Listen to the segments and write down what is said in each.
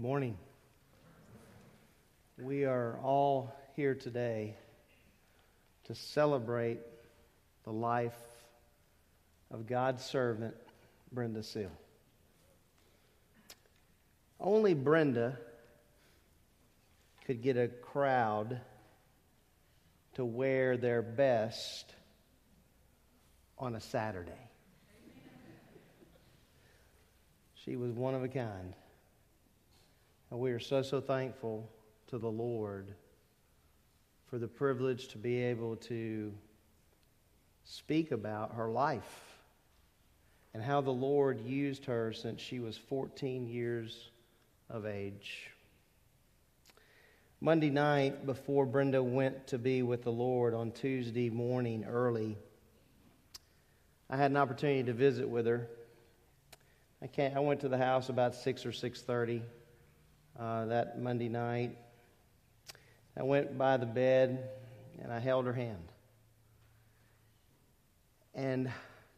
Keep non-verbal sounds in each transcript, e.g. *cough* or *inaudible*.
Good morning. We are all here today to celebrate the life of God's servant, Brenda Seal. Only Brenda could get a crowd to wear their best on a Saturday. She was one of a kind. And we are so, so thankful to the Lord for the privilege to be able to speak about her life and how the Lord used her since she was 14 years of age. Monday night, before Brenda went to be with the Lord on Tuesday morning early, I had an opportunity to visit with her. I, I went to the house about 6 or 6.30 uh, that Monday night. I went by the bed and I held her hand. And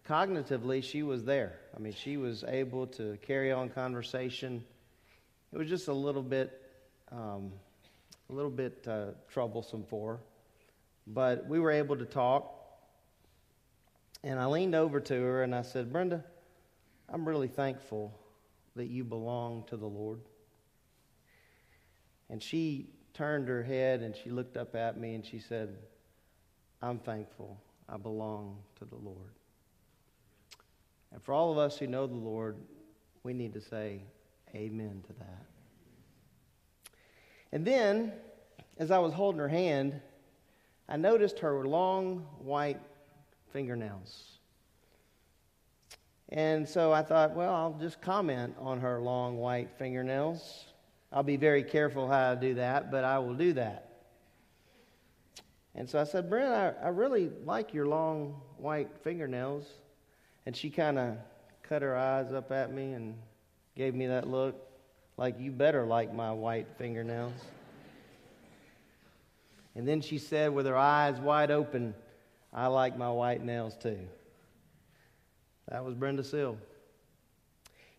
cognitively, she was there. I mean, she was able to carry on conversation. It was just a little bit, um, a little bit uh, troublesome for her, but we were able to talk. And I leaned over to her and I said, Brenda, I'm really thankful that you belong to the Lord. And she turned her head and she looked up at me and she said, I'm thankful I belong to the Lord. And for all of us who know the Lord, we need to say amen to that. And then, as I was holding her hand, I noticed her long white fingernails. And so I thought, well, I'll just comment on her long white fingernails. I'll be very careful how I do that, but I will do that. And so I said, Brent, I, I really like your long white fingernails. And she kind of cut her eyes up at me and gave me that look like, you better like my white fingernails. and then she said, with her eyes wide open, I like my white nails too. That was Brenda Seal.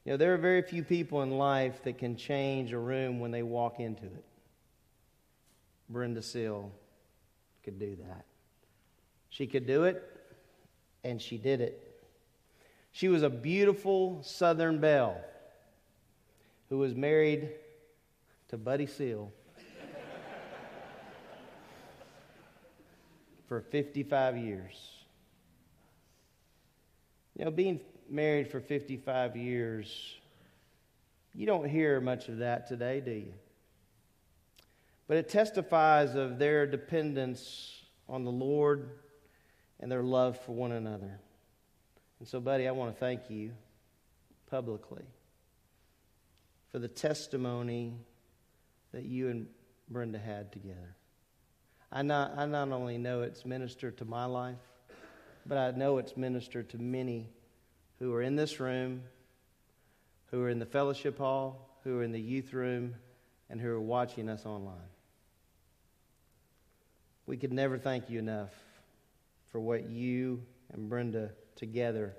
You know, there are very few people in life that can change a room when they walk into it. Brenda Seal could do that. She could do it, and she did it. She was a beautiful Southern belle who was married to Buddy Seal for 55 years. You know, being married for 55 years, you don't hear much of that today, do you? But it testifies of their dependence on the Lord and their love for one another. And so, buddy, I want to thank you publicly for the testimony that you and Brenda had together. I not, I not only know it's ministered to my life, but I know it's ministered to many who are in this room, who are in the fellowship hall, who are in the youth room, and who are watching us online. We could never thank you enough for what you and Brenda together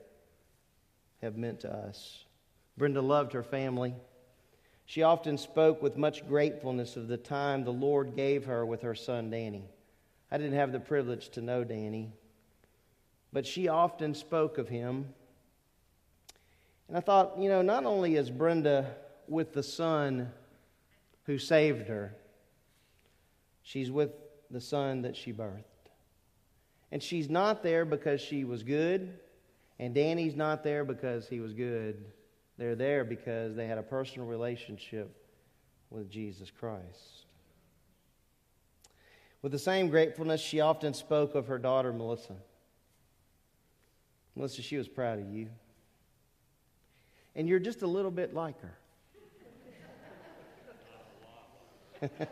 have meant to us. Brenda loved her family. She often spoke with much gratefulness of the time the Lord gave her with her son Danny. I didn't have the privilege to know Danny, but she often spoke of him and I thought, you know, not only is Brenda with the son who saved her, she's with the son that she birthed. And she's not there because she was good, and Danny's not there because he was good. They're there because they had a personal relationship with Jesus Christ. With the same gratefulness, she often spoke of her daughter, Melissa. Melissa, she was proud of you and you're just a little bit like her. *laughs*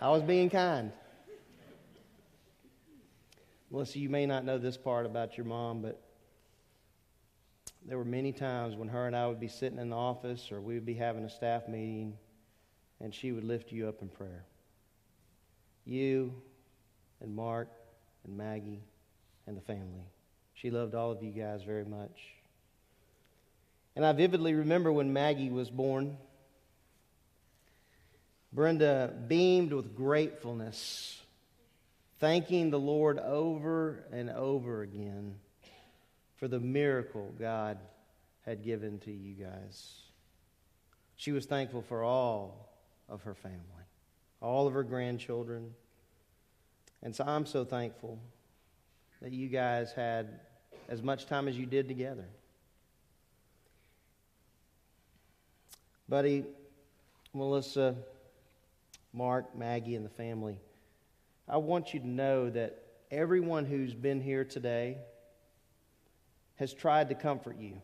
I was being kind. Melissa, you may not know this part about your mom, but there were many times when her and I would be sitting in the office or we would be having a staff meeting and she would lift you up in prayer. You and Mark and Maggie and the family. She loved all of you guys very much. And I vividly remember when Maggie was born. Brenda beamed with gratefulness, thanking the Lord over and over again for the miracle God had given to you guys. She was thankful for all of her family, all of her grandchildren. And so I'm so thankful that you guys had as much time as you did together. Buddy, Melissa, Mark, Maggie, and the family, I want you to know that everyone who's been here today has tried to comfort you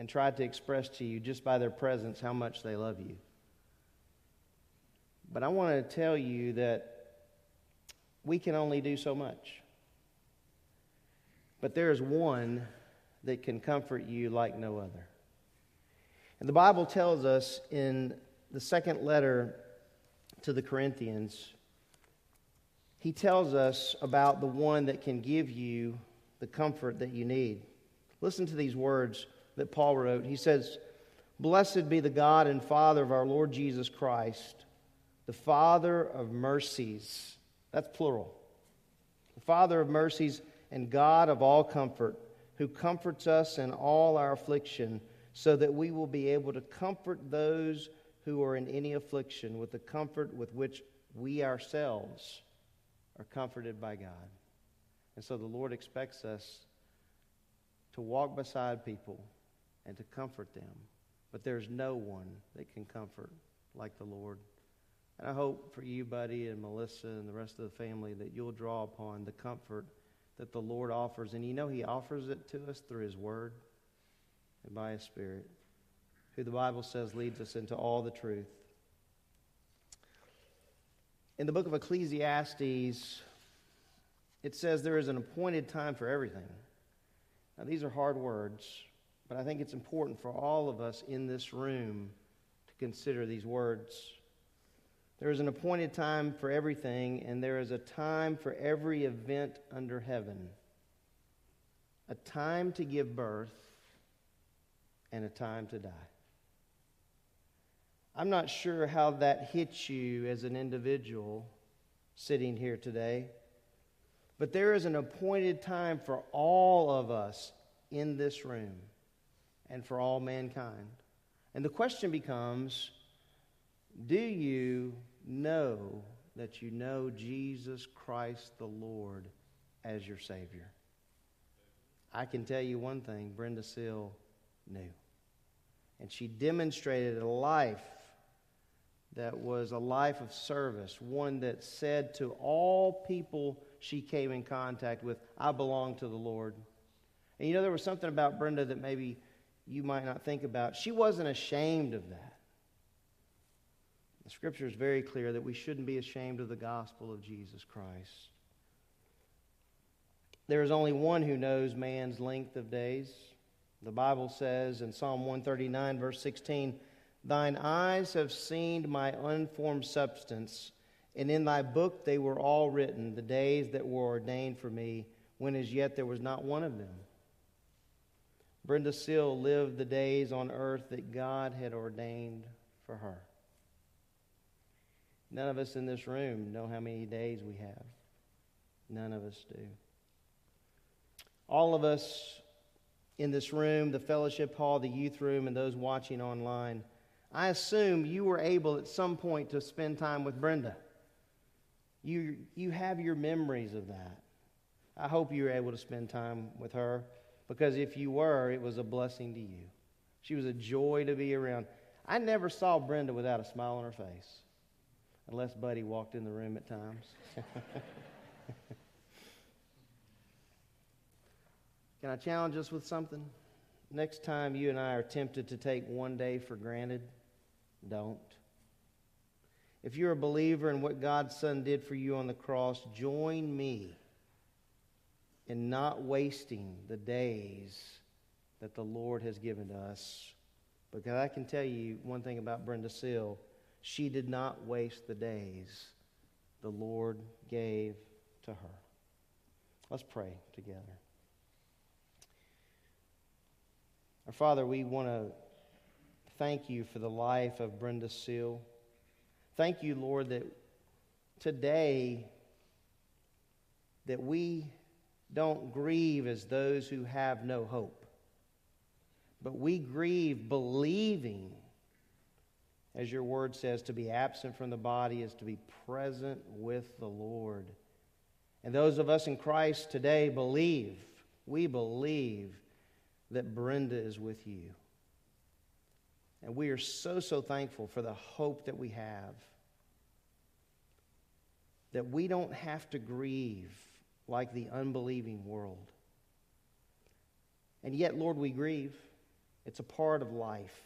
and tried to express to you just by their presence how much they love you. But I want to tell you that we can only do so much. But there is one that can comfort you like no other. And the Bible tells us in the second letter to the Corinthians, he tells us about the one that can give you the comfort that you need. Listen to these words that Paul wrote. He says, Blessed be the God and Father of our Lord Jesus Christ, the Father of mercies. That's plural. The Father of mercies and God of all comfort, who comforts us in all our affliction, so that we will be able to comfort those who are in any affliction with the comfort with which we ourselves are comforted by God. And so the Lord expects us to walk beside people and to comfort them. But there's no one that can comfort like the Lord. And I hope for you, buddy, and Melissa, and the rest of the family that you'll draw upon the comfort that the Lord offers. And you know, He offers it to us through His Word and by His Spirit, who the Bible says leads us into all the truth. In the book of Ecclesiastes, it says there is an appointed time for everything. Now, these are hard words, but I think it's important for all of us in this room to consider these words. There is an appointed time for everything, and there is a time for every event under heaven a time to give birth and a time to die. I'm not sure how that hits you as an individual sitting here today. But there is an appointed time for all of us in this room and for all mankind. And the question becomes do you know that you know Jesus Christ the Lord as your Savior? I can tell you one thing Brenda Seal knew. And she demonstrated a life that was a life of service, one that said to all people she came in contact with, I belong to the Lord. And you know, there was something about Brenda that maybe you might not think about. She wasn't ashamed of that. The scripture is very clear that we shouldn't be ashamed of the gospel of Jesus Christ. There is only one who knows man's length of days. The Bible says in Psalm 139, verse 16, Thine eyes have seen my unformed substance and in thy book they were all written, the days that were ordained for me, when as yet there was not one of them. Brenda Seal lived the days on earth that God had ordained for her. None of us in this room know how many days we have. None of us do. All of us in this room, the fellowship hall, the youth room, and those watching online, I assume you were able at some point to spend time with Brenda. You, you have your memories of that. I hope you were able to spend time with her because if you were, it was a blessing to you. She was a joy to be around. I never saw Brenda without a smile on her face, unless Buddy walked in the room at times. *laughs* Can I challenge us with something? Next time you and I are tempted to take one day for granted, don't. If you're a believer in what God's Son did for you on the cross, join me in not wasting the days that the Lord has given to us. Because I can tell you one thing about Brenda Seal she did not waste the days the Lord gave to her. Let's pray together. Our Father, we want to thank you for the life of Brenda Seal. Thank you, Lord, that today that we don't grieve as those who have no hope, but we grieve believing, as your word says, to be absent from the body is to be present with the Lord. And those of us in Christ today believe, we believe that Brenda is with you. And we are so, so thankful for the hope that we have. That we don't have to grieve like the unbelieving world. And yet, Lord, we grieve. It's a part of life.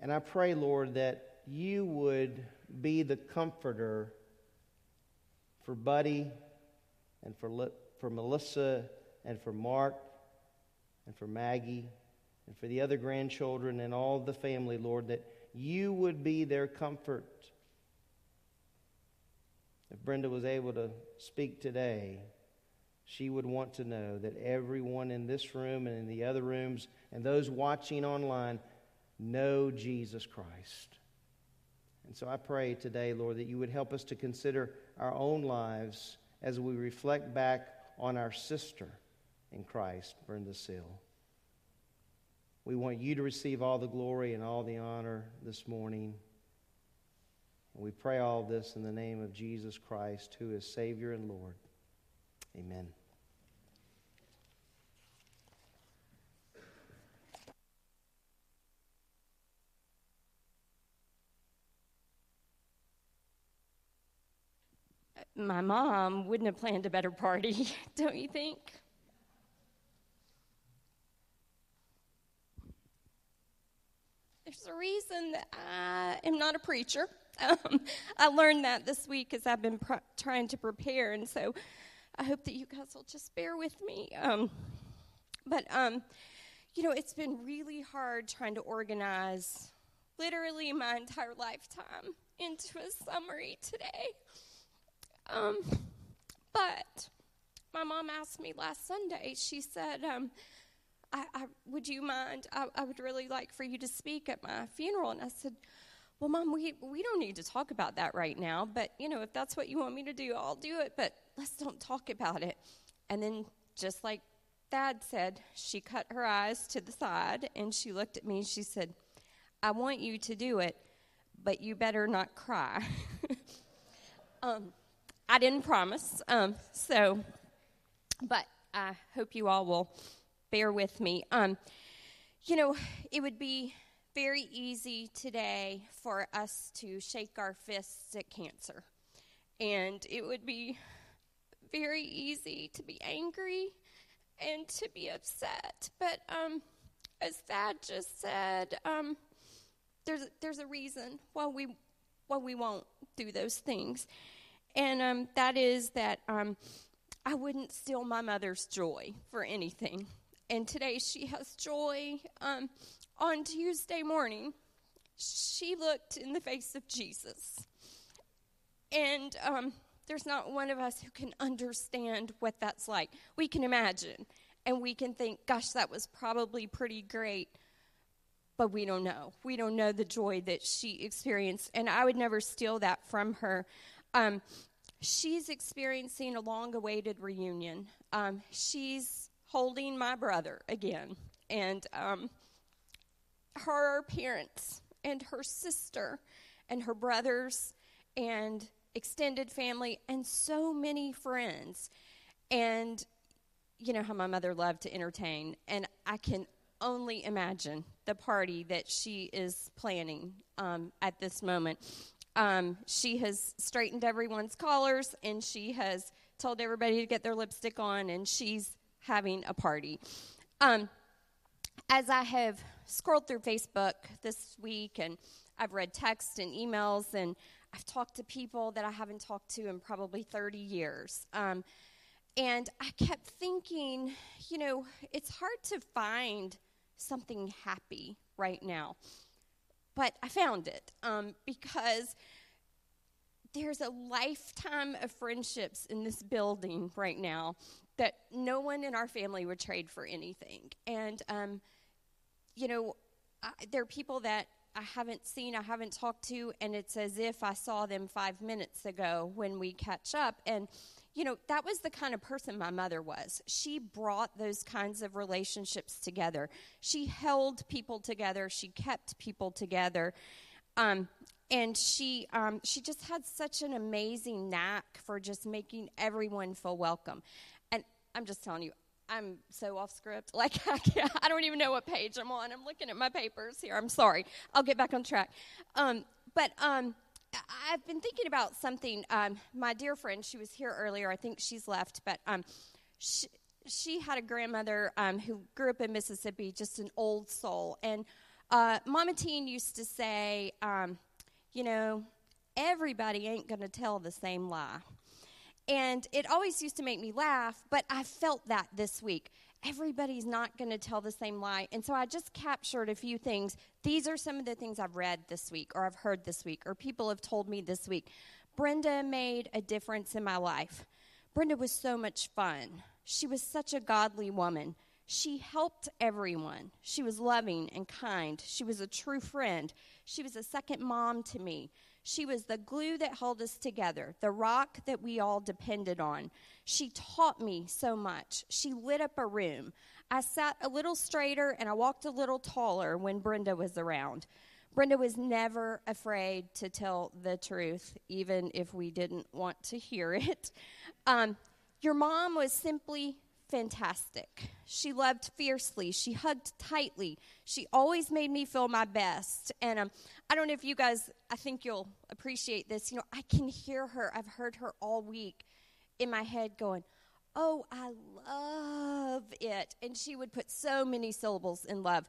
And I pray, Lord, that you would be the comforter for Buddy and for, for Melissa and for Mark and for Maggie and for the other grandchildren and all the family, Lord, that you would be their comfort. If Brenda was able to speak today, she would want to know that everyone in this room and in the other rooms and those watching online know Jesus Christ. And so I pray today, Lord, that you would help us to consider our own lives as we reflect back on our sister in Christ, Brenda Seal. We want you to receive all the glory and all the honor this morning. And we pray all this in the name of Jesus Christ, who is Savior and Lord. Amen. My mom wouldn't have planned a better party, *laughs* don't you think? There's a reason that I am not a preacher. Um, I learned that this week as I've been pr- trying to prepare, and so I hope that you guys will just bear with me. Um, but, um, you know, it's been really hard trying to organize literally my entire lifetime into a summary today. Um, but my mom asked me last Sunday, she said, um, I, I, would you mind? I, I would really like for you to speak at my funeral. And I said, well, Mom, we, we don't need to talk about that right now. But, you know, if that's what you want me to do, I'll do it. But let's don't talk about it. And then, just like Dad said, she cut her eyes to the side and she looked at me and she said, I want you to do it, but you better not cry. *laughs* um, I didn't promise. Um, so, but I hope you all will bear with me. Um, you know, it would be very easy today for us to shake our fists at cancer. And it would be very easy to be angry and to be upset. But um, as Thad just said, um, there's there's a reason why we why we won't do those things, and um, that is that um, I wouldn't steal my mother's joy for anything and today she has joy. Um, on Tuesday morning, she looked in the face of Jesus. And um, there's not one of us who can understand what that's like. We can imagine, and we can think, gosh, that was probably pretty great. But we don't know. We don't know the joy that she experienced. And I would never steal that from her. Um, she's experiencing a long awaited reunion. Um, she's holding my brother again. And um, her parents and her sister and her brothers and extended family and so many friends. And you know how my mother loved to entertain. And I can only imagine the party that she is planning um, at this moment. Um, she has straightened everyone's collars and she has told everybody to get their lipstick on, and she's having a party. Um, as I have scrolled through Facebook this week and I've read texts and emails and I've talked to people that I haven't talked to in probably 30 years. Um, and I kept thinking, you know, it's hard to find something happy right now. But I found it um, because there's a lifetime of friendships in this building right now that no one in our family would trade for anything. And, um, you know, I, there are people that I haven't seen, I haven't talked to, and it's as if I saw them five minutes ago when we catch up. And, you know, that was the kind of person my mother was. She brought those kinds of relationships together. She held people together, she kept people together. Um, and she um, she just had such an amazing knack for just making everyone feel welcome. I'm just telling you, I'm so off script. *laughs* Like I, I don't even know what page I'm on. I'm looking at my papers here. I'm sorry. I'll get back on track. Um, but um, I've been thinking about something. Um, my dear friend, she was here earlier. I think she's left, but um, she, she had a grandmother um, who grew up in Mississippi, just an old soul. And uh, Mama Teen used to say, um, you know, everybody ain't going to tell the same lie. And it always used to make me laugh, but I felt that this week. Everybody's not going to tell the same lie. And so I just captured a few things. These are some of the things I've read this week, or I've heard this week, or people have told me this week. Brenda made a difference in my life. Brenda was so much fun. She was such a godly woman. She helped everyone. She was loving and kind. She was a true friend. She was a second mom to me. She was the glue that held us together, the rock that we all depended on. She taught me so much. She lit up a room. I sat a little straighter and I walked a little taller when Brenda was around. Brenda was never afraid to tell the truth, even if we didn't want to hear *laughs* it. Um, your mom was simply fantastic. She loved fiercely. She hugged tightly. She always made me feel my best. And um, I don't know if you guys, I think you'll appreciate this. You know, I can hear her. I've heard her all week in my head going, Oh, I love it. And she would put so many syllables in love.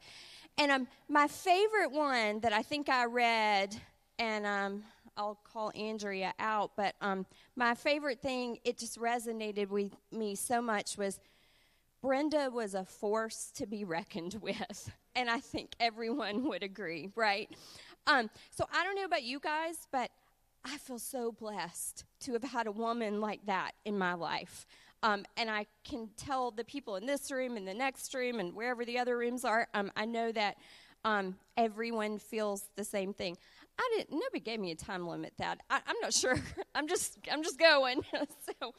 And um, my favorite one that I think I read, and um, I'll call Andrea out, but um, my favorite thing, it just resonated with me so much, was Brenda was a force to be reckoned *laughs* with. And I think everyone would agree, right? Um, so I don't know about you guys, but I feel so blessed to have had a woman like that in my life. Um, and I can tell the people in this room and the next room and wherever the other rooms are, um, I know that um, everyone feels the same thing. I didn't. Nobody gave me a time limit. That I, am not sure. *laughs* I'm just. I'm just going. *laughs* so,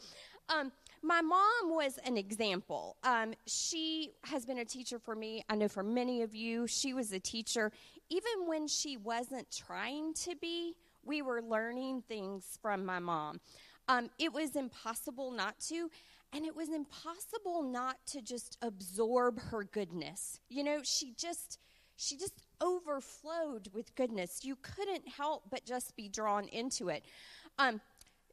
um, my mom was an example. Um, she has been a teacher for me. I know for many of you, she was a teacher. Even when she wasn't trying to be, we were learning things from my mom. Um, it was impossible not to, and it was impossible not to just absorb her goodness. You know, she just she just overflowed with goodness. You couldn't help but just be drawn into it. Um,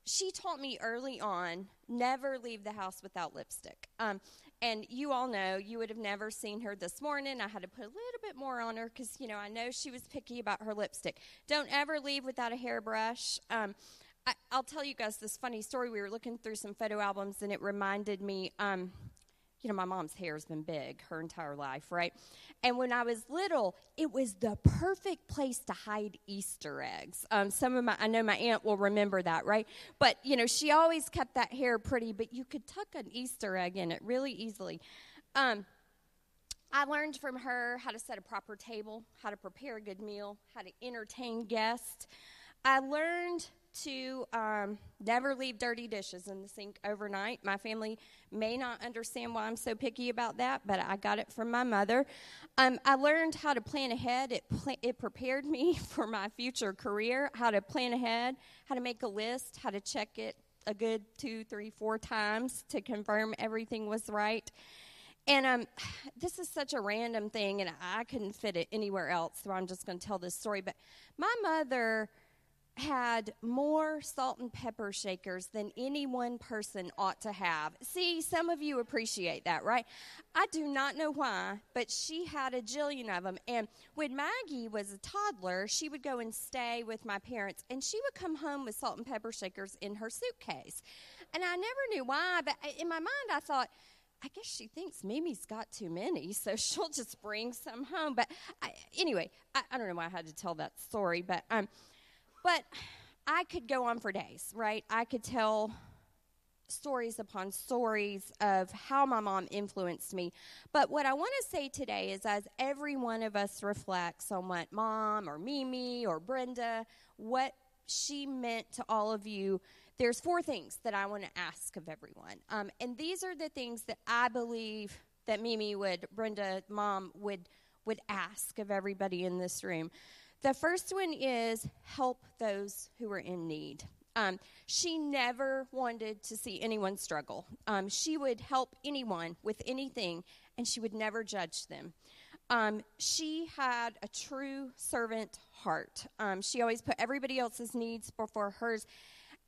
she taught me early on never leave the house without lipstick. Um, and you all know you would have never seen her this morning. I had to put a little bit more on her because, you know, I know she was picky about her lipstick. Don't ever leave without a hairbrush. Um, I, will tell you guys this funny story. We were looking through some photo albums, and it reminded me. Um, you know, my mom's hair has been big her entire life, right? And when I was little, it was the perfect place to hide Easter eggs. Um, some of my, I know my aunt will remember that, right? But, you know, she always kept that hair pretty, but you could tuck an Easter egg in it really easily. Um, I learned from her how to set a proper table, how to prepare a good meal, how to entertain guests. I learned to um, never leave dirty dishes in the sink overnight. My family may not understand why I'm so picky about that, but I got it from my mother. Um, I learned how to plan ahead. It, pl- it prepared me *laughs* for my future career, how to plan ahead, how to make a list, how to check it a good two, three, four times to confirm everything was right. And um, *sighs* this is such a random thing, and I couldn't fit it anywhere else, so I'm just going to tell this story. But my mother had more salt and pepper shakers than any one person ought to have. See, some of you appreciate that, right? I do not know why, but she had a jillion of them. And when Maggie was a toddler, she would go and stay with my parents, and she would come home with salt and pepper shakers in her suitcase. And I never knew why, but in my mind, I thought, I guess she thinks Mimi's got too many, *laughs* so she'll just bring some home. But I, anyway, I, I, don't know why I had to tell that story, but um, but I could go on for days, right? I could tell stories upon stories of how my mom influenced me. But what I want to say today is as every one of us reflects on what mom or Mimi or Brenda, what she meant to all of you, there's four things that I want to ask of everyone. Um, and these are the things that I believe that Mimi would, Brenda, mom, would, would ask of everybody in this room. The first one is help those who are in need. Um, she never wanted to see anyone struggle. Um, she would help anyone with anything, and she would never judge them. Um, she had a true servant heart. Um, she always put everybody else's needs before hers.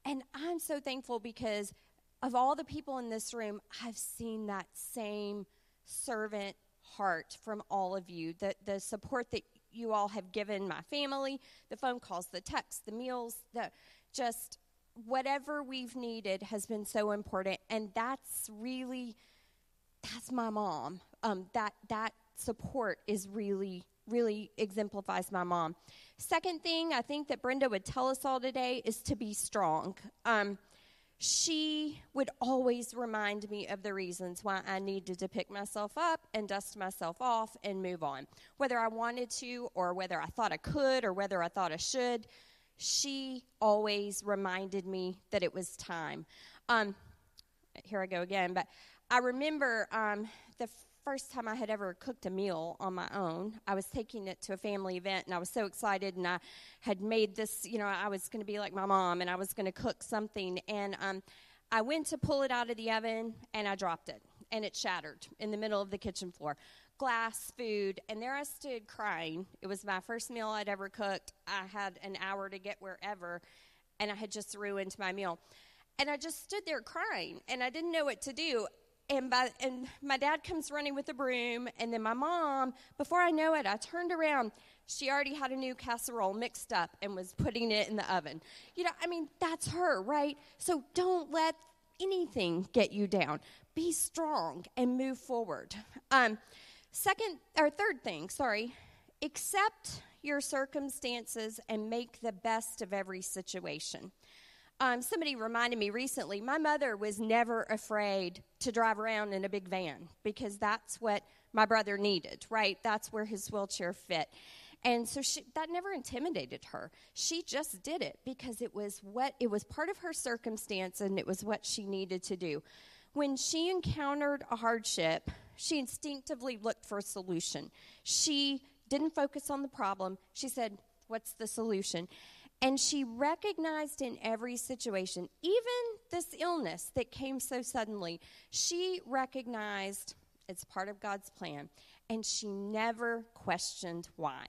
And I'm so thankful because of all the people in this room, I've seen that same servant heart from all of you. The, the support that you all have given my family, the phone calls, the texts, the meals, the just whatever we've needed has been so important. And that's really, that's my mom. Um, that, that support is really, really exemplifies my mom. Second thing I think that Brenda would tell us all today is to be strong. Um, she would always remind me of the reasons why I needed to pick myself up and dust myself off and move on. Whether I wanted to, or whether I thought I could, or whether I thought I should, she always reminded me that it was time. Um, here I go again, but I remember um, the first time I had ever cooked a meal on my own. I was taking it to a family event and I was so excited and I had made this, you know, I was going to be like my mom and I was going to cook something. And um, I went to pull it out of the oven and I dropped it and it shattered in the middle of the kitchen floor. Glass, food, and there I stood crying. It was my first meal I'd ever cooked. I had an hour to get wherever and I had just ruined my meal. And I just stood there crying and I didn't know what to do and by and my dad comes running with a broom and then my mom before i know it i turned around. She already had a new casserole mixed up and was putting it in the oven. You know i mean that's her right? So don't let anything get you down. Be strong and move forward. Um, second or third thing sorry. Accept your circumstances and make the best of every situation. Um, somebody reminded me recently, my mother was never afraid to drive around in a big van because that's what my brother needed, right? That's where his wheelchair fit. And so she, that never intimidated her. She just did it because it was what it was part of her circumstance and it was what she needed to do. When she encountered a hardship, she instinctively looked for a solution. She didn't focus on the problem. She said, "What's the solution?" And she recognized in every situation, even this illness that came so suddenly, she recognized it's part of God's plan. And she never questioned why.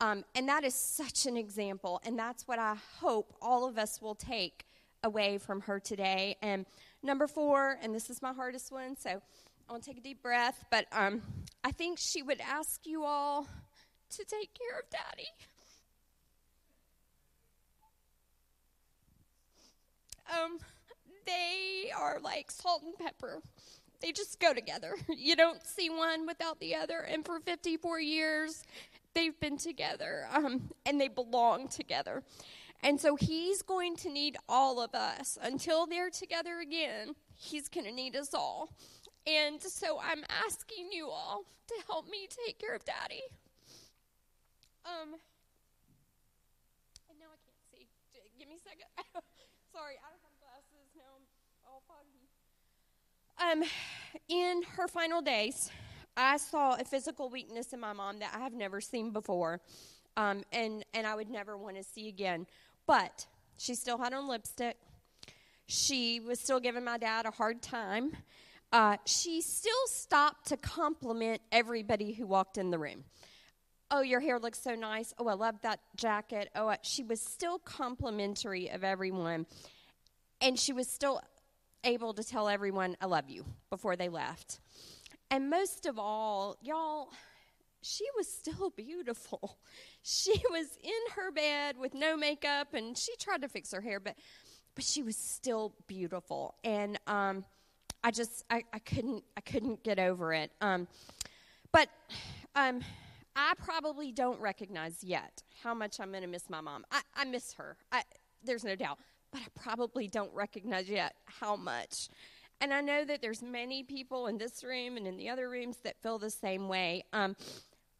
Um, and that is such an example. And that's what I hope all of us will take away from her today. And number four, and this is my hardest one, so I want to take a deep breath, but um, I think she would ask you all to take care of daddy. *laughs* Um, they are like salt and pepper. They just go together. *laughs* You don't see one without the other. And for 54 years, they've been together um, and they belong together. And so he's going to need all of us until they're together again. He's going to need us all. And so I'm asking you all to help me take care of daddy. Um, and now I can't see. Give me a second. *laughs* Sorry, I don't have glasses now. I'm all foggy. Um, in her final days, I saw a physical weakness in my mom that I have never seen before, um, and and I would never want to see again. But she still had on lipstick. She was still giving my dad a hard time. Uh, she still stopped to compliment everybody who walked in the room oh, your hair looks so nice. Oh, I love that jacket. Oh, she was still complimentary of everyone. And she was still able to tell everyone, I love you, before they left. And most of all, y'all, she was still beautiful. *laughs* She was in her bed with no makeup and she tried to fix her hair, but but she was still beautiful. And um, I just I, I couldn't I couldn't get over it. Um, but um, I probably don't recognize yet how much I'm to miss my mom. I, I miss her. I, there's no doubt. But I probably don't recognize yet how much. And I know that there's many people in this room and in the other rooms that feel the same way. Um,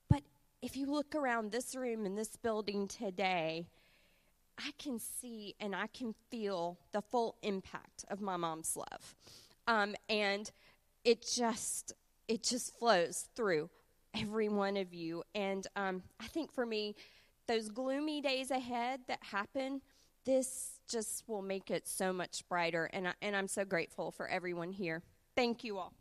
but if you look around this room in this building today, I can see and I can feel the full impact of my mom's love. Um, and it just it just flows through every one of you. And um, I think for me, those gloomy days ahead that happen, this just will make it so much brighter. And, I, and I'm so grateful for everyone here. Thank you all.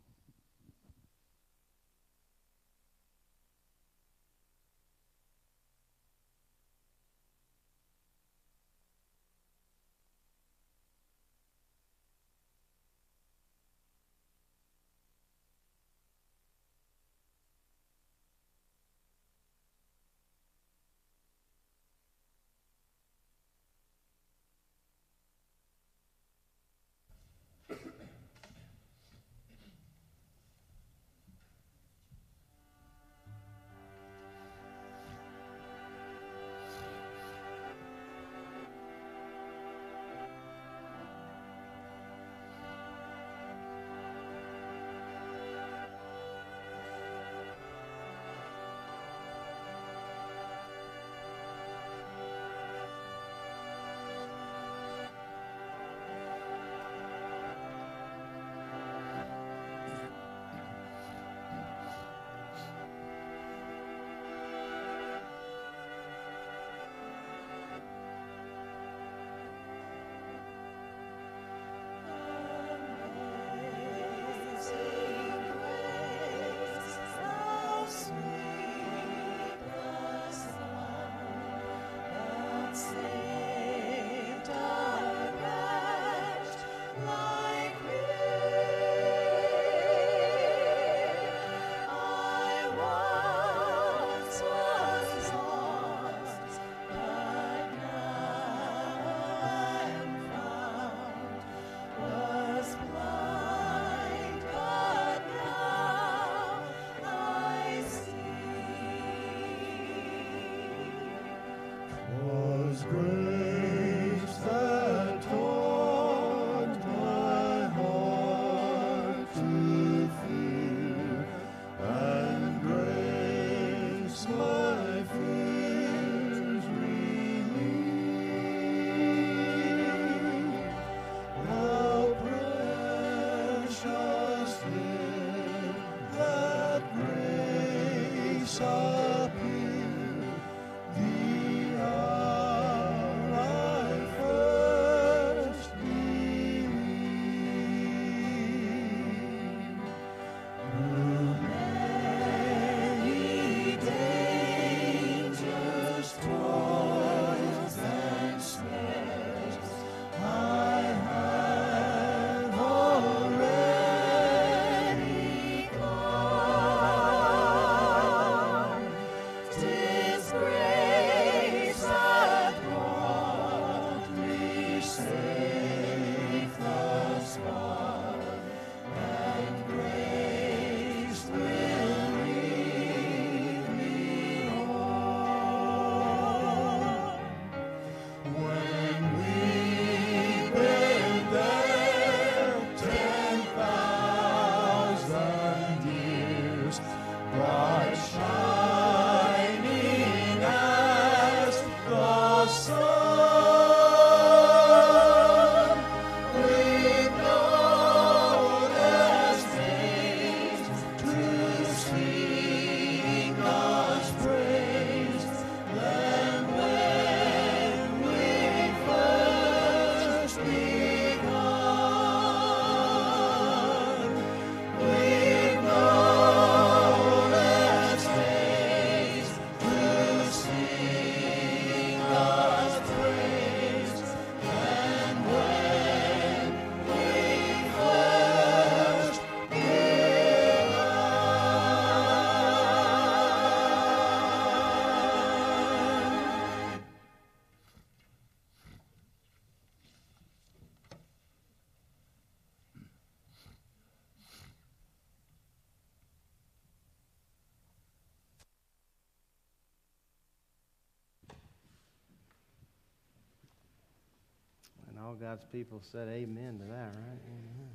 God's people said amen to that, right? Amen.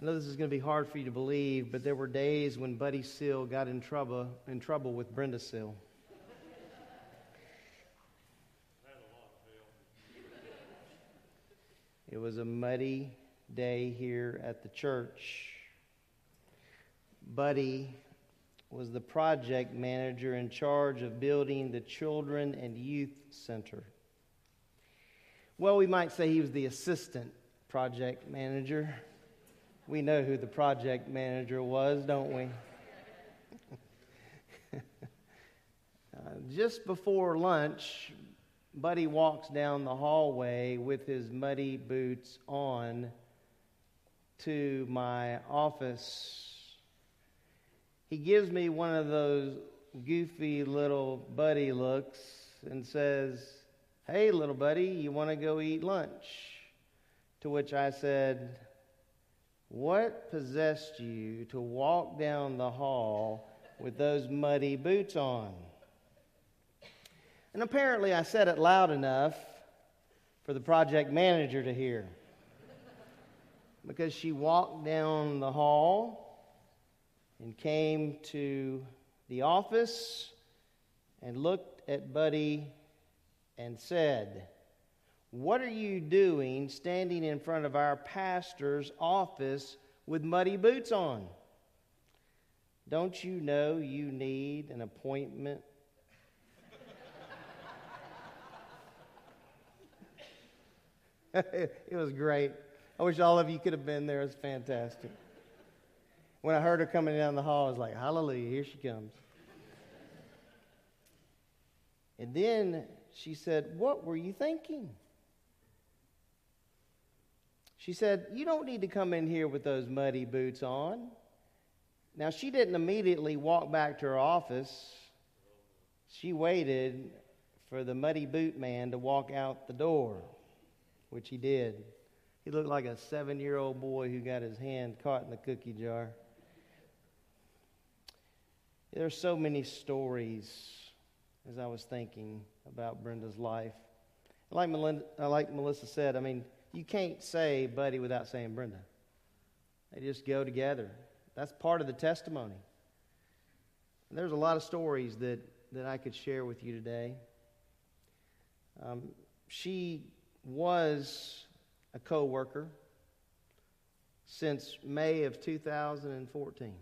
I know this is going to be hard for you to believe, but there were days when Buddy Seal got in trouble in trouble with Brenda Seal. It was a muddy day here at the church. Buddy was the project manager in charge of building the Children and Youth Center. Well, we might say he was the assistant project manager. We know who the project manager was, don't we? uh, *laughs* just before lunch, Buddy walks down the hallway with his muddy boots on to my office. He gives me one of those goofy little buddy looks and says, Hey, little buddy, you want to go eat lunch? To which I said, What possessed you to walk down the hall with those muddy boots on? And apparently, I said it loud enough for the project manager to hear. because she walked down the hall and came to the office and looked at Buddy and said, What are you doing standing in front of our pastor's office with muddy boots on? Don't you know you need an appointment *laughs* it was great. I wish all of you could have been there. It's fantastic. When I heard her coming down the hall, I was like, Hallelujah, here she comes. And then she said, What were you thinking? She said, You don't need to come in here with those muddy boots on. Now, she didn't immediately walk back to her office. She waited for the muddy boot man to walk out the door which he did. He looked like a seven year old boy who got his hand caught in the cookie jar. There are so many stories as I was thinking about Brenda's life. Like, Melinda, uh, like Melissa said, I mean, you can't say Buddy without saying Brenda. They just go together. That's part of the testimony. And there's a lot of stories that, that I could share with you today. Um, she was a co worker since May of 2014.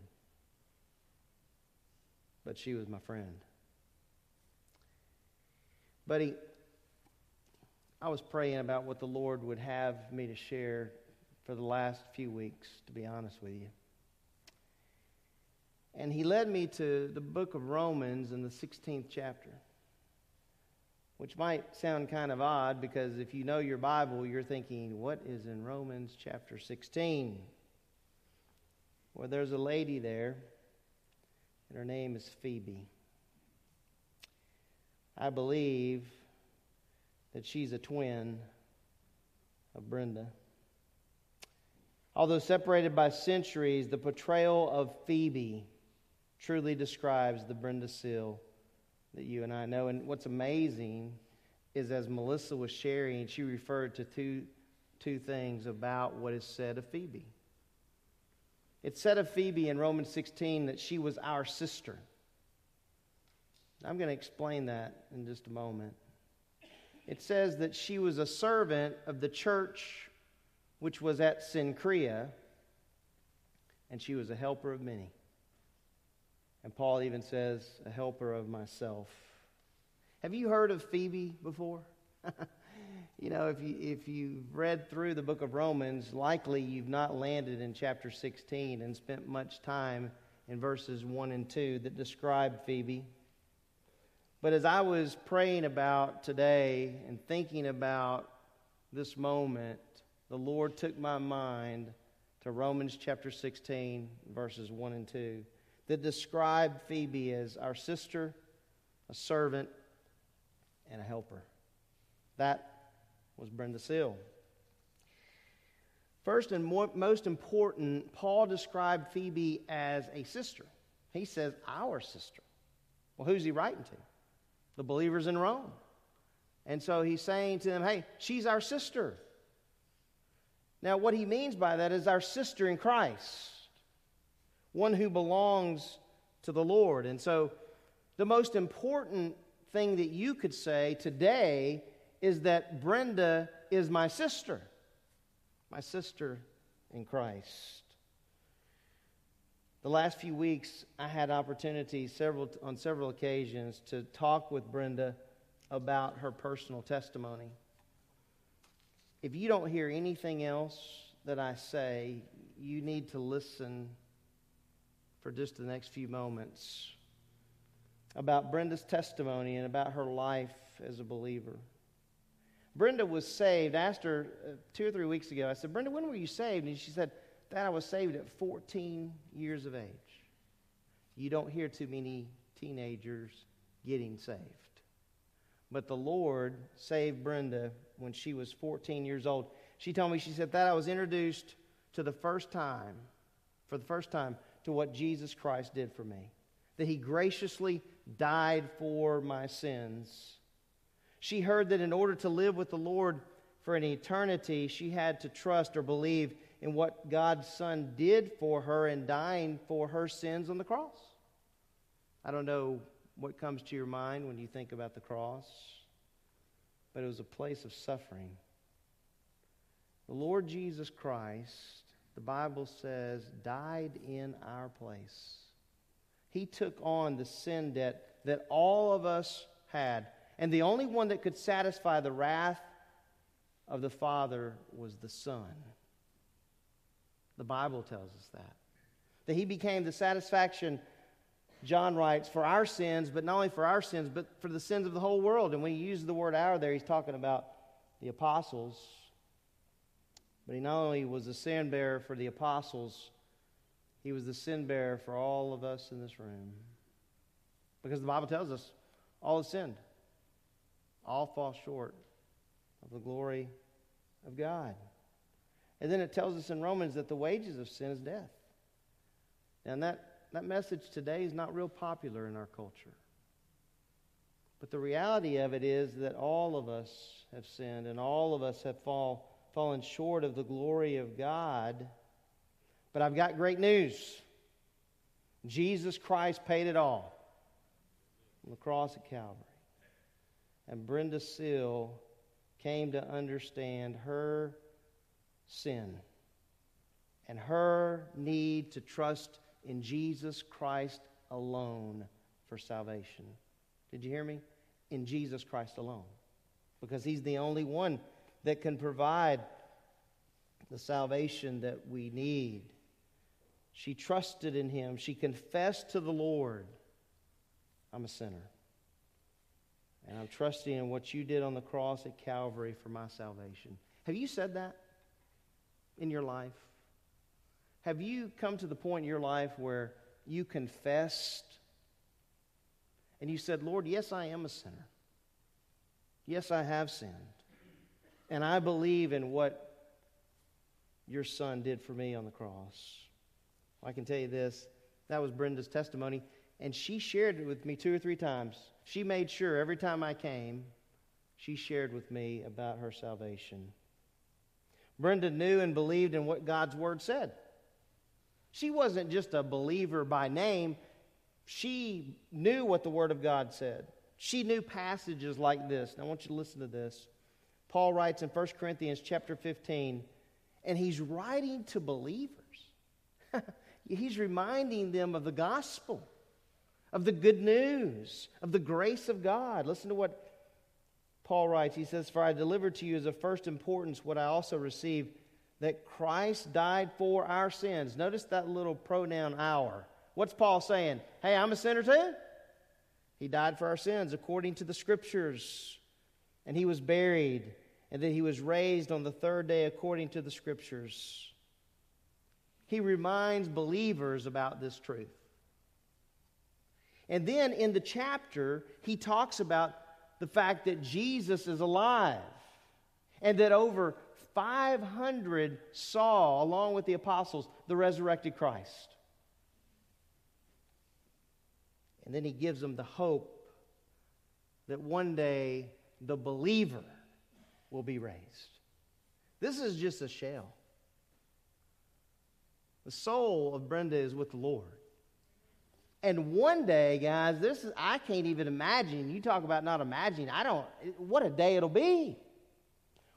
But she was my friend. Buddy, I was praying about what the Lord would have me to share for the last few weeks, to be honest with you. And he led me to the book of Romans in the 16th chapter which might sound kind of odd because if you know your Bible, you're thinking, what is in Romans chapter 16? Well, there's a lady there, and her name is Phoebe. I believe that she's a twin of Brenda. Although separated by centuries, the portrayal of Phoebe truly describes the Brenda Seal that you and I know. And what's amazing is as Melissa was sharing, she referred to two, two things about what is said of Phoebe. It said of Phoebe in Romans 16 that she was our sister. I'm going to explain that in just a moment. It says that she was a servant of the church which was at Cenchrea, and she was a helper of many. And Paul even says, a helper of myself. Have you heard of Phoebe before? *laughs* you know, if, you, if you've read through the book of Romans, likely you've not landed in chapter 16 and spent much time in verses 1 and 2 that describe Phoebe. But as I was praying about today and thinking about this moment, the Lord took my mind to Romans chapter 16, verses 1 and 2 that describe Phoebe as our sister, a servant, and a helper. That was Brenda Seal. First and more, most important, Paul described Phoebe as a sister. He says, our sister. Well, who's he writing to? The believers in Rome. And so he's saying to them, hey, she's our sister. Now, what he means by that is our sister in Christ, one who belongs to the Lord. And so, the most important thing that you could say today is that Brenda is my sister, my sister in Christ. The last few weeks, I had opportunity several, on several occasions to talk with Brenda about her personal testimony. If you don't hear anything else that I say, you need to listen for just the next few moments about Brenda's testimony and about her life as a believer. Brenda was saved. I asked her uh, two or three weeks ago, I said, Brenda, when were you saved? And she said, That I was saved at 14 years of age. You don't hear too many teenagers getting saved. But the Lord saved Brenda when she was 14 years old. She told me, she said, that I was introduced to the first time, for the first time, to what Jesus Christ did for me. That he graciously died for my sins. She heard that in order to live with the Lord for an eternity, she had to trust or believe in what God's Son did for her in dying for her sins on the cross. I don't know what comes to your mind when you think about the cross, but it was a place of suffering. The Lord Jesus Christ, the Bible says, died in our place. He took on the sin debt that all of us had. And the only one that could satisfy the wrath of the Father was the Son. The Bible tells us that. That He became the satisfaction John writes, for our sins, but not only for our sins, but for the sins of the whole world. And when he uses the word our there, he's talking about the apostles. But he not only was the sin bearer for the apostles, he was the sin bearer for all of us in this room. Because the Bible tells us all have sinned, all fall short of the glory of God. And then it tells us in Romans that the wages of sin is death. And that that message today is not real popular in our culture. But the reality of it is that all of us have sinned and all of us have fall, fallen short of the glory of God. But I've got great news Jesus Christ paid it all on the cross at Calvary. And Brenda Seal came to understand her sin and her need to trust in Jesus Christ alone for salvation. Did you hear me? In Jesus Christ alone. Because He's the only one that can provide the salvation that we need. She trusted in Him. She confessed to the Lord, I'm a sinner. And I'm trusting in what you did on the cross at Calvary for my salvation. Have you said that in your life? Have you come to the point in your life where you confessed and you said, Lord, yes, I am a sinner. Yes, I have sinned. And I believe in what your son did for me on the cross. I can tell you this that was Brenda's testimony, and she shared it with me two or three times. She made sure every time I came, she shared with me about her salvation. Brenda knew and believed in what God's word said. She wasn't just a believer by name, she knew what the Word of God said. She knew passages like this. I want you to listen to this. Paul writes in 1 Corinthians chapter 15, and he's writing to believers. *laughs* he's reminding them of the gospel, of the good news, of the grace of God. Listen to what Paul writes. He says, For I delivered to you as of first importance what I also received that Christ died for our sins. Notice that little pronoun our. What's Paul saying? Hey, I'm a sinner too. He died for our sins according to the scriptures. And he was buried, and that he was raised on the third day according to the scriptures. He reminds believers about this truth. And then in the chapter, he talks about the fact that Jesus is alive and that over 500 saw, along with the apostles, the resurrected Christ. And then he gives them the hope that one day the believer will be raised. This is just a shell. The soul of Brenda is with the Lord. And one day, guys, this is I can't even imagine. You talk about not imagining. I don't what a day it'll be.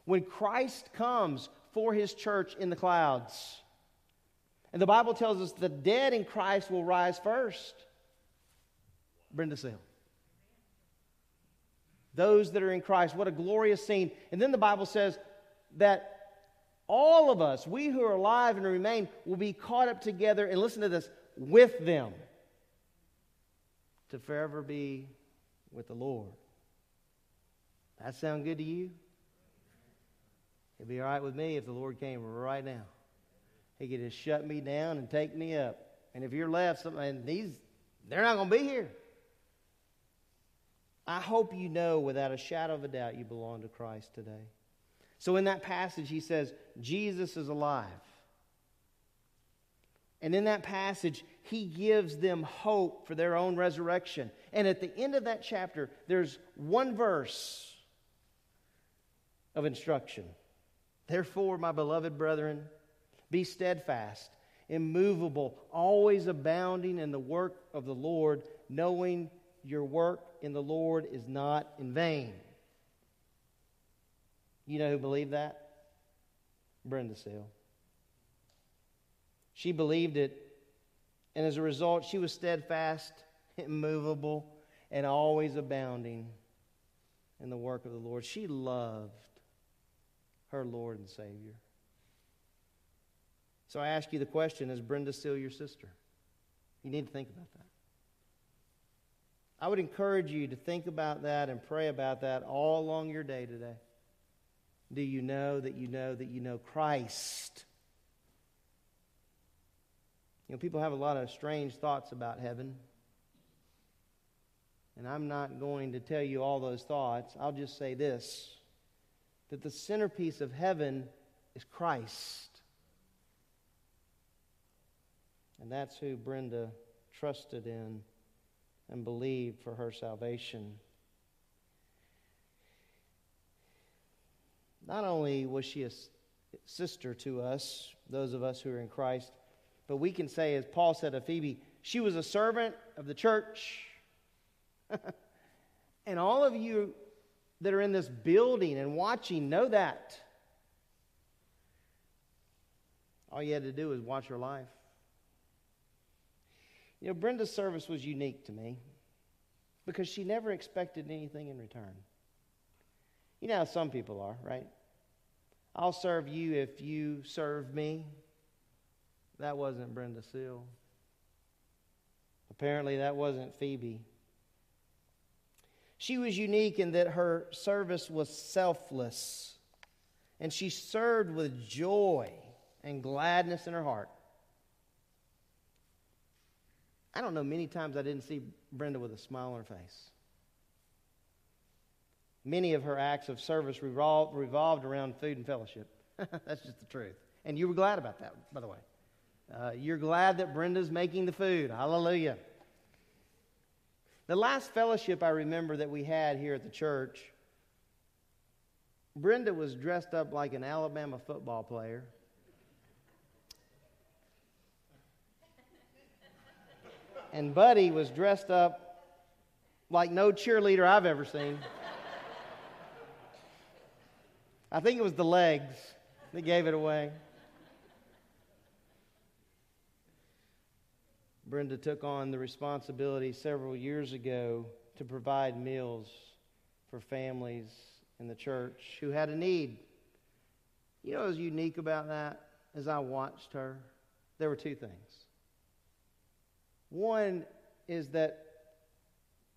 When Christ comes for his church in the clouds. And the Bible tells us the dead in Christ will rise first. Brenda Seal. Those that are in Christ, what a glorious scene. And then the Bible says that all of us, we who are alive and remain, will be caught up together, and listen to this, with them to forever be with the Lord. That sound good to you? It'd be all right with me if the Lord came right now. He could just shut me down and take me up. And if you're left, and these, they're not going to be here. I hope you know without a shadow of a doubt you belong to Christ today. So in that passage, he says, Jesus is alive. And in that passage, he gives them hope for their own resurrection. And at the end of that chapter, there's one verse of instruction. Therefore, my beloved brethren, be steadfast, immovable, always abounding in the work of the Lord, knowing your work in the Lord is not in vain. You know who believed that? Brenda Seal. She believed it, and as a result, she was steadfast, *laughs* immovable, and always abounding in the work of the Lord. She loved her Lord and Savior. So I ask you the question Is Brenda still your sister? You need to think about that. I would encourage you to think about that and pray about that all along your day today. Do you know that you know that you know Christ? You know, people have a lot of strange thoughts about heaven. And I'm not going to tell you all those thoughts. I'll just say this that the centerpiece of heaven is Christ. And that's who Brenda trusted in and believed for her salvation. Not only was she a sister to us, those of us who are in Christ, but we can say, as Paul said of Phoebe, she was a servant of the church. *laughs* and all of you that are in this building and watching know that. All you had to do was watch her life. You know, Brenda's service was unique to me because she never expected anything in return. You know how some people are, right? I'll serve you if you serve me. That wasn't Brenda Seal. Apparently, that wasn't Phoebe. She was unique in that her service was selfless, and she served with joy and gladness in her heart. I don't know many times I didn't see Brenda with a smile on her face. Many of her acts of service revolved, revolved around food and fellowship. *laughs* That's just the truth. And you were glad about that, by the way. Uh, you're glad that Brenda's making the food. Hallelujah. The last fellowship I remember that we had here at the church, Brenda was dressed up like an Alabama football player. And Buddy was dressed up like no cheerleader I've ever seen. I think it was the legs that gave it away. Brenda took on the responsibility several years ago to provide meals for families in the church who had a need. You know what was unique about that as I watched her? There were two things. One is that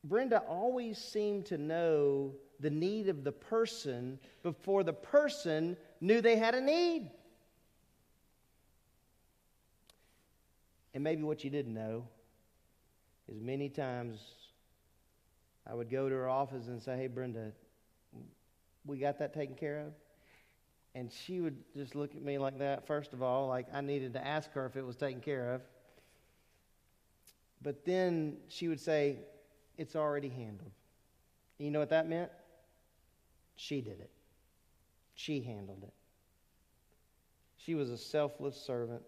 Brenda always seemed to know the need of the person before the person knew they had a need. And maybe what you didn't know is many times I would go to her office and say, Hey, Brenda, we got that taken care of? And she would just look at me like that, first of all, like I needed to ask her if it was taken care of. But then she would say, It's already handled. And you know what that meant? She did it. She handled it. She was a selfless servant.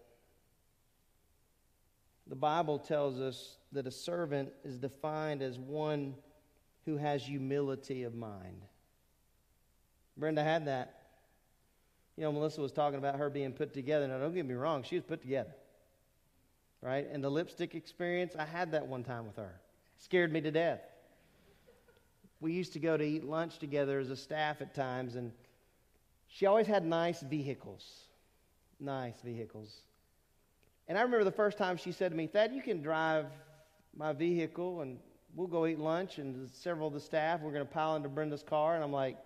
The Bible tells us that a servant is defined as one who has humility of mind. Brenda had that. You know, Melissa was talking about her being put together. Now, don't get me wrong, she was put together. Right? And the lipstick experience, I had that one time with her. Scared me to death. We used to go to eat lunch together as a staff at times, and she always had nice vehicles. Nice vehicles. And I remember the first time she said to me, Thad, you can drive my vehicle and we'll go eat lunch. And several of the staff, we're going to pile into Brenda's car. And I'm like,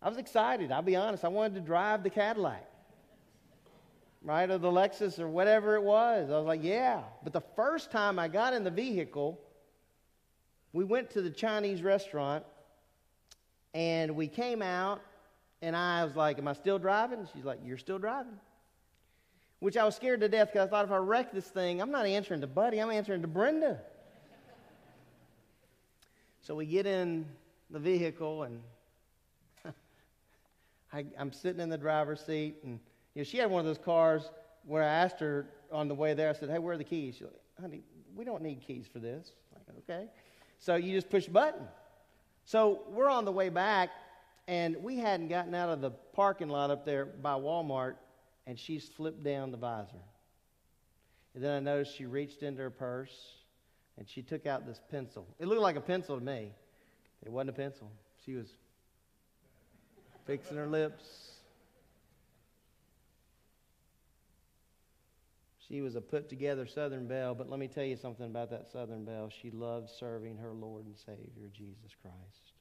I was excited. I'll be honest. I wanted to drive the Cadillac, right? Or the Lexus or whatever it was. I was like, yeah. But the first time I got in the vehicle, we went to the Chinese restaurant and we came out. And I was like, Am I still driving? She's like, You're still driving which I was scared to death because I thought if I wreck this thing, I'm not answering to Buddy, I'm answering to Brenda. so we get in the vehicle, and *laughs* I, am sitting in the driver's seat, and you know, she had one of those cars where I asked her on the way there, I said, Hey, where are the keys? She's like, Honey, we don't need keys for this. I'm like, okay. So you just push a button. So we're on the way back, and we hadn't gotten out of the parking lot up there by Walmart and she flipped down the visor. And then I noticed she reached into her purse and she took out this pencil. It looked like a pencil to me. It wasn't a pencil. She was fixing her lips. She was a put together Southern Belle, but let me tell you something about that Southern Belle. She loved serving her Lord and Savior, Jesus Christ.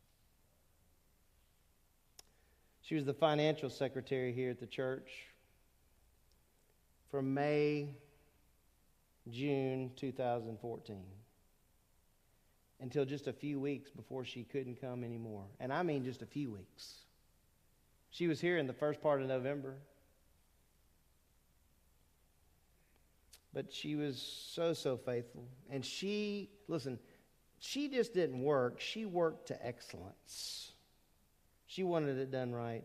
She was the financial secretary here at the church from May, June 2014 until just a few weeks before she couldn't come anymore. And I mean just a few weeks. She was here in the first part of November. But she was so, so faithful. And she, listen, she just didn't work, she worked to excellence. She wanted it done right.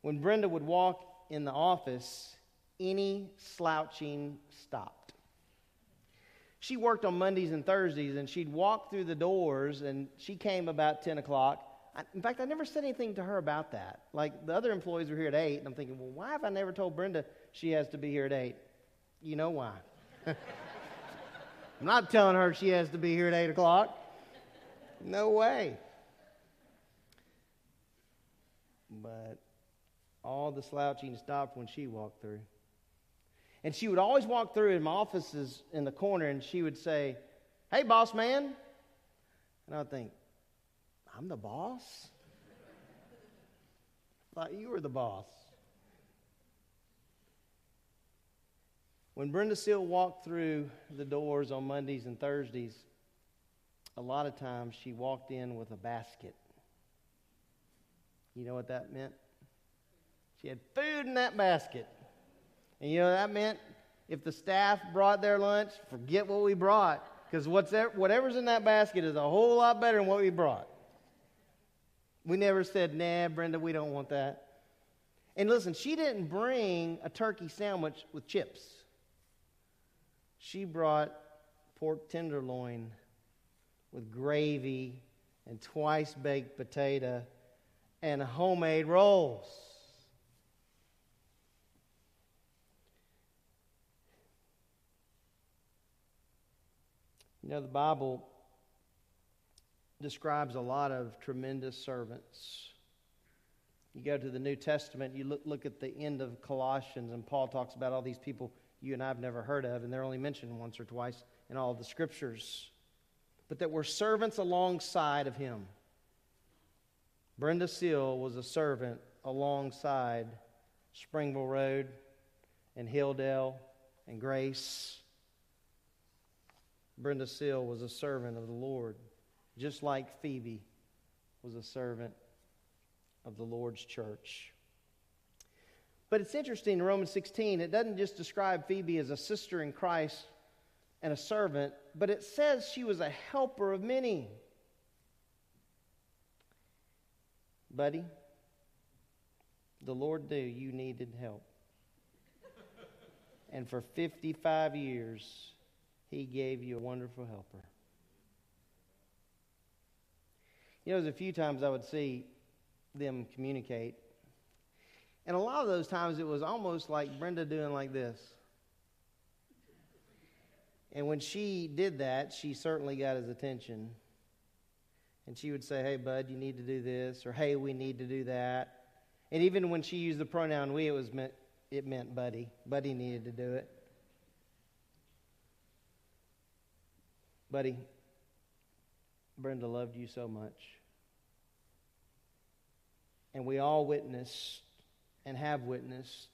When Brenda would walk in the office, any slouching stopped. She worked on Mondays and Thursdays, and she'd walk through the doors, and she came about 10 o'clock. I, in fact, I never said anything to her about that. Like, the other employees were here at 8, and I'm thinking, well, why have I never told Brenda she has to be here at 8? You know why. *laughs* I'm not telling her she has to be here at 8 o'clock. No way. But all the slouching stopped when she walked through. And she would always walk through, and my office is in the corner, and she would say, Hey, boss man. And I would think, I'm the boss? *laughs* I thought you were the boss. When Brenda Seal walked through the doors on Mondays and Thursdays, a lot of times she walked in with a basket. You know what that meant? She had food in that basket. And you know that meant if the staff brought their lunch, forget what we brought. Because whatever's in that basket is a whole lot better than what we brought. We never said, nah, Brenda, we don't want that. And listen, she didn't bring a turkey sandwich with chips. She brought pork tenderloin with gravy and twice baked potato and homemade rolls. You know, the Bible describes a lot of tremendous servants. You go to the New Testament, you look, look at the end of Colossians, and Paul talks about all these people you and I have never heard of, and they're only mentioned once or twice in all the scriptures, but that were servants alongside of him. Brenda Seal was a servant alongside Springville Road and Hilldale and Grace Brenda Seal was a servant of the Lord, just like Phoebe was a servant of the Lord's church. But it's interesting in Romans 16, it doesn't just describe Phoebe as a sister in Christ and a servant, but it says she was a helper of many. buddy, the Lord knew you needed help. and for 55 years, He gave you a wonderful helper. You know, there's a few times I would see them communicate. And a lot of those times it was almost like Brenda doing like this. And when she did that, she certainly got his attention. And she would say, Hey, bud, you need to do this, or Hey, we need to do that. And even when she used the pronoun we, it was meant it meant buddy. Buddy needed to do it. Buddy, Brenda loved you so much. And we all witnessed and have witnessed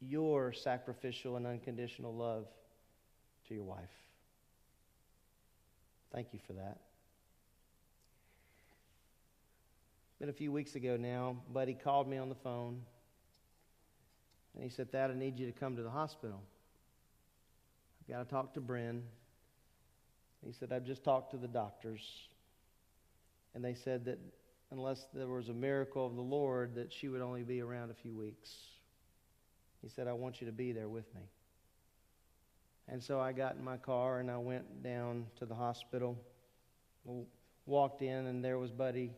your sacrificial and unconditional love to your wife. Thank you for that. Been a few weeks ago now, Buddy called me on the phone and he said, Thad, I need you to come to the hospital. I've got to talk to Bren. He said, I've just talked to the doctors, and they said that unless there was a miracle of the Lord, that she would only be around a few weeks. He said, I want you to be there with me. And so I got in my car and I went down to the hospital. Walked in, and there was Buddy.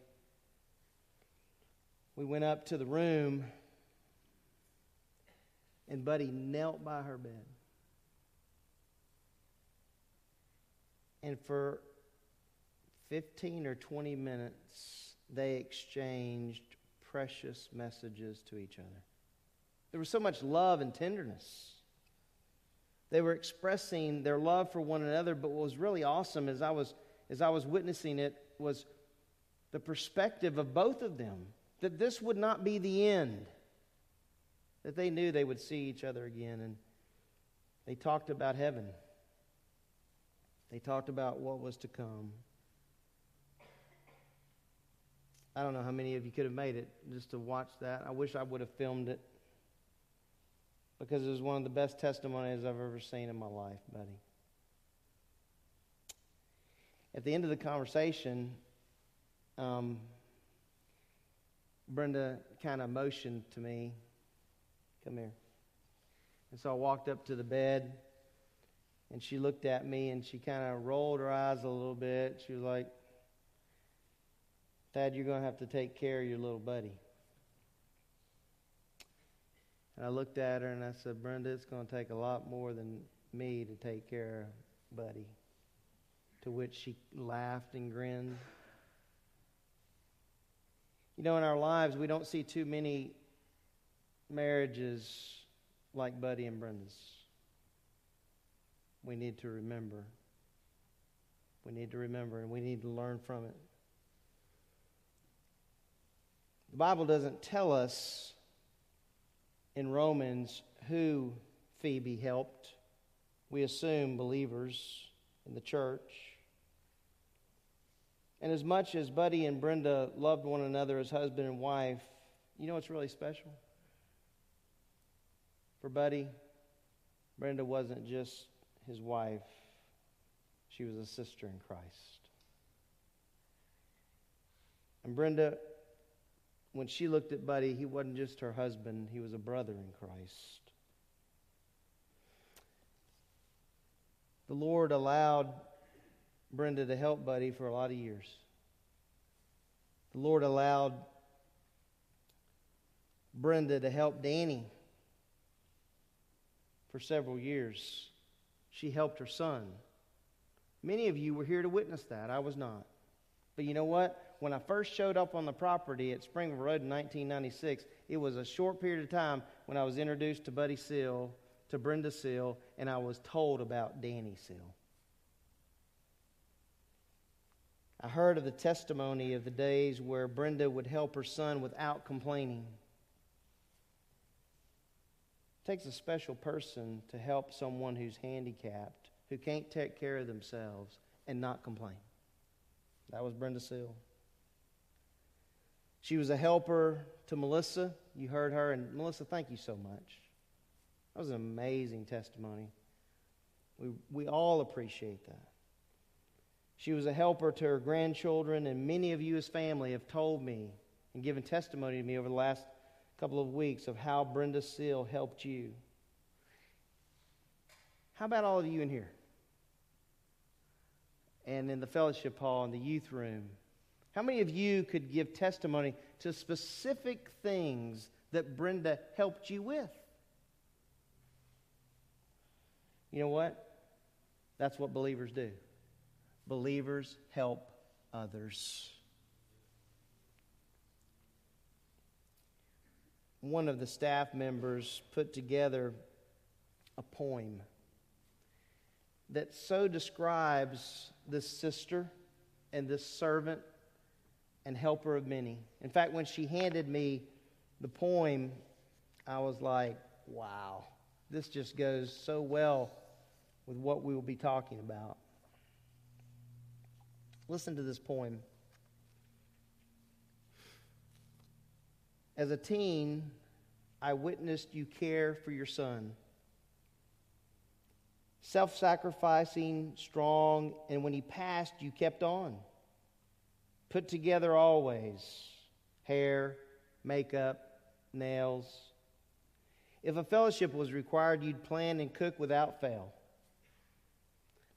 We went up to the room, and Buddy knelt by her bed. And for 15 or 20 minutes, they exchanged precious messages to each other. There was so much love and tenderness. They were expressing their love for one another, but what was really awesome as I was, as I was witnessing it was the perspective of both of them that this would not be the end, that they knew they would see each other again. And they talked about heaven, they talked about what was to come. I don't know how many of you could have made it just to watch that. I wish I would have filmed it because it was one of the best testimonies I've ever seen in my life, buddy. At the end of the conversation, um, Brenda kind of motioned to me, Come here. And so I walked up to the bed, and she looked at me and she kind of rolled her eyes a little bit. She was like, Thad, you're going to have to take care of your little buddy. And I looked at her and I said, Brenda, it's going to take a lot more than me to take care of Buddy. To which she laughed and grinned. You know, in our lives, we don't see too many marriages like Buddy and Brenda's. We need to remember. We need to remember and we need to learn from it. The Bible doesn't tell us in Romans who Phoebe helped. We assume believers in the church. And as much as Buddy and Brenda loved one another as husband and wife, you know what's really special? For Buddy, Brenda wasn't just his wife, she was a sister in Christ. And Brenda when she looked at Buddy, he wasn't just her husband, he was a brother in Christ. The Lord allowed Brenda to help Buddy for a lot of years. The Lord allowed Brenda to help Danny for several years. She helped her son. Many of you were here to witness that. I was not. But you know what? when I first showed up on the property at Springville Road in 1996, it was a short period of time when I was introduced to Buddy Seal, to Brenda Seal, and I was told about Danny Seal. I heard of the testimony of the days where Brenda would help her son without complaining. It takes a special person to help someone who's handicapped, who can't take care of themselves, and not complain. That was Brenda Seal. She was a helper to Melissa. You heard her. And Melissa, thank you so much. That was an amazing testimony. We, we all appreciate that. She was a helper to her grandchildren, and many of you as family have told me and given testimony to me over the last couple of weeks of how Brenda Seal helped you. How about all of you in here? And in the fellowship hall, in the youth room? How many of you could give testimony to specific things that Brenda helped you with? You know what? That's what believers do. Believers help others. One of the staff members put together a poem that so describes this sister and this servant and helper of many. In fact, when she handed me the poem, I was like, wow, this just goes so well with what we will be talking about. Listen to this poem. As a teen, I witnessed you care for your son. Self sacrificing, strong, and when he passed, you kept on. Put together always hair, makeup, nails. If a fellowship was required, you'd plan and cook without fail.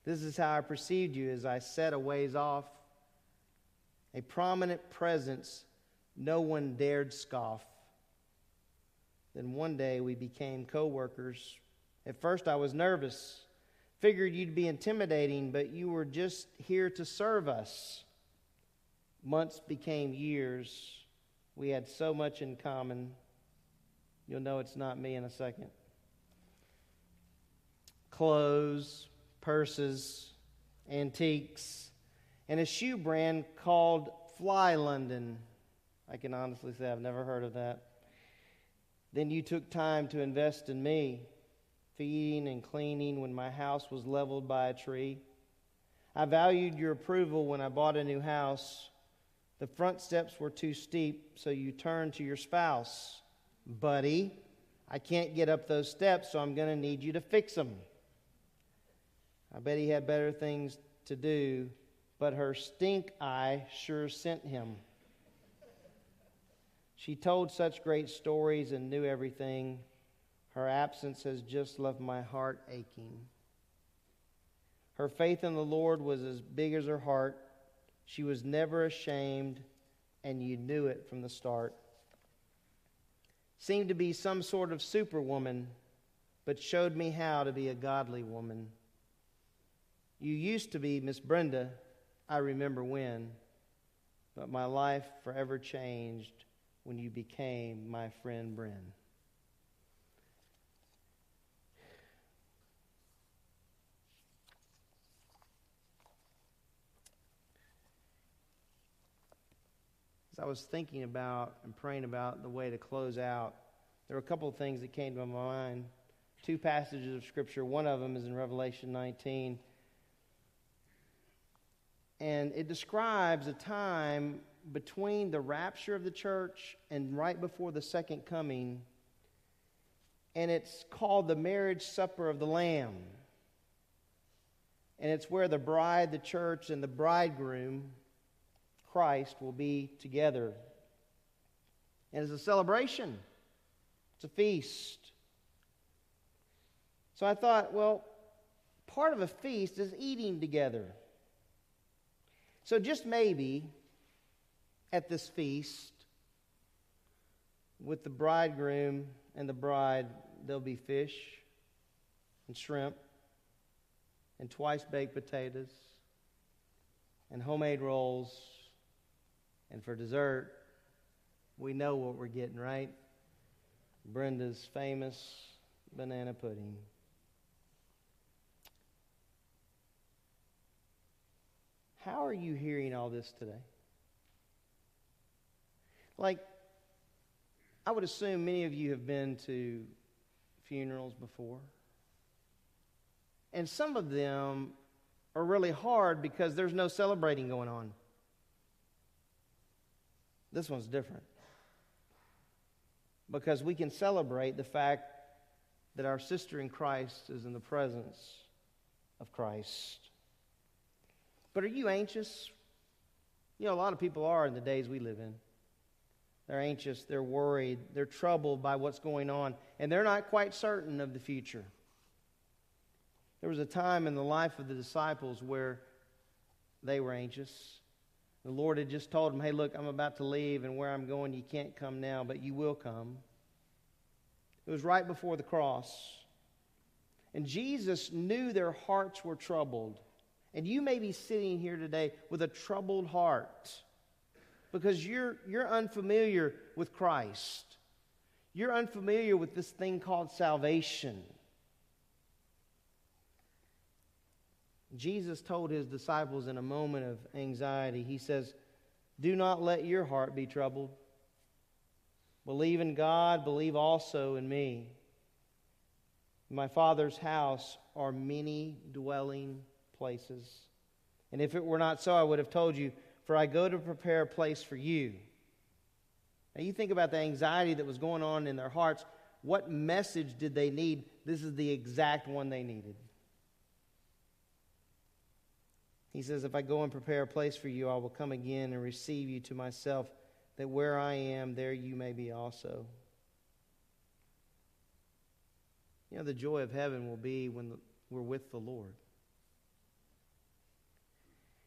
This is how I perceived you as I sat a ways off, a prominent presence no one dared scoff. Then one day we became co workers. At first I was nervous, figured you'd be intimidating, but you were just here to serve us. Months became years. We had so much in common. You'll know it's not me in a second. Clothes, purses, antiques, and a shoe brand called Fly London. I can honestly say I've never heard of that. Then you took time to invest in me, feeding and cleaning when my house was leveled by a tree. I valued your approval when I bought a new house. The front steps were too steep, so you turned to your spouse. Buddy, I can't get up those steps, so I'm going to need you to fix them. I bet he had better things to do, but her stink eye sure sent him. She told such great stories and knew everything. Her absence has just left my heart aching. Her faith in the Lord was as big as her heart. She was never ashamed, and you knew it from the start. Seemed to be some sort of superwoman, but showed me how to be a godly woman. You used to be Miss Brenda, I remember when, but my life forever changed when you became my friend Bren. As I was thinking about and praying about the way to close out, there were a couple of things that came to my mind. Two passages of Scripture. One of them is in Revelation 19 and it describes a time between the rapture of the church and right before the second coming. And it's called the marriage supper of the Lamb. And it's where the bride, the church, and the bridegroom, Christ, will be together. And it's a celebration, it's a feast. So I thought, well, part of a feast is eating together. So, just maybe at this feast, with the bridegroom and the bride, there'll be fish and shrimp and twice baked potatoes and homemade rolls. And for dessert, we know what we're getting, right? Brenda's famous banana pudding. How are you hearing all this today? Like, I would assume many of you have been to funerals before. And some of them are really hard because there's no celebrating going on. This one's different. Because we can celebrate the fact that our sister in Christ is in the presence of Christ. But are you anxious? You know, a lot of people are in the days we live in. They're anxious, they're worried, they're troubled by what's going on, and they're not quite certain of the future. There was a time in the life of the disciples where they were anxious. The Lord had just told them, Hey, look, I'm about to leave, and where I'm going, you can't come now, but you will come. It was right before the cross. And Jesus knew their hearts were troubled. And you may be sitting here today with a troubled heart because you're, you're unfamiliar with Christ. You're unfamiliar with this thing called salvation. Jesus told his disciples in a moment of anxiety, He says, Do not let your heart be troubled. Believe in God, believe also in me. In my Father's house are many dwelling places. And if it were not so, I would have told you, for I go to prepare a place for you. Now, you think about the anxiety that was going on in their hearts. What message did they need? This is the exact one they needed. He says, If I go and prepare a place for you, I will come again and receive you to myself, that where I am, there you may be also. You know, the joy of heaven will be when we're with the Lord.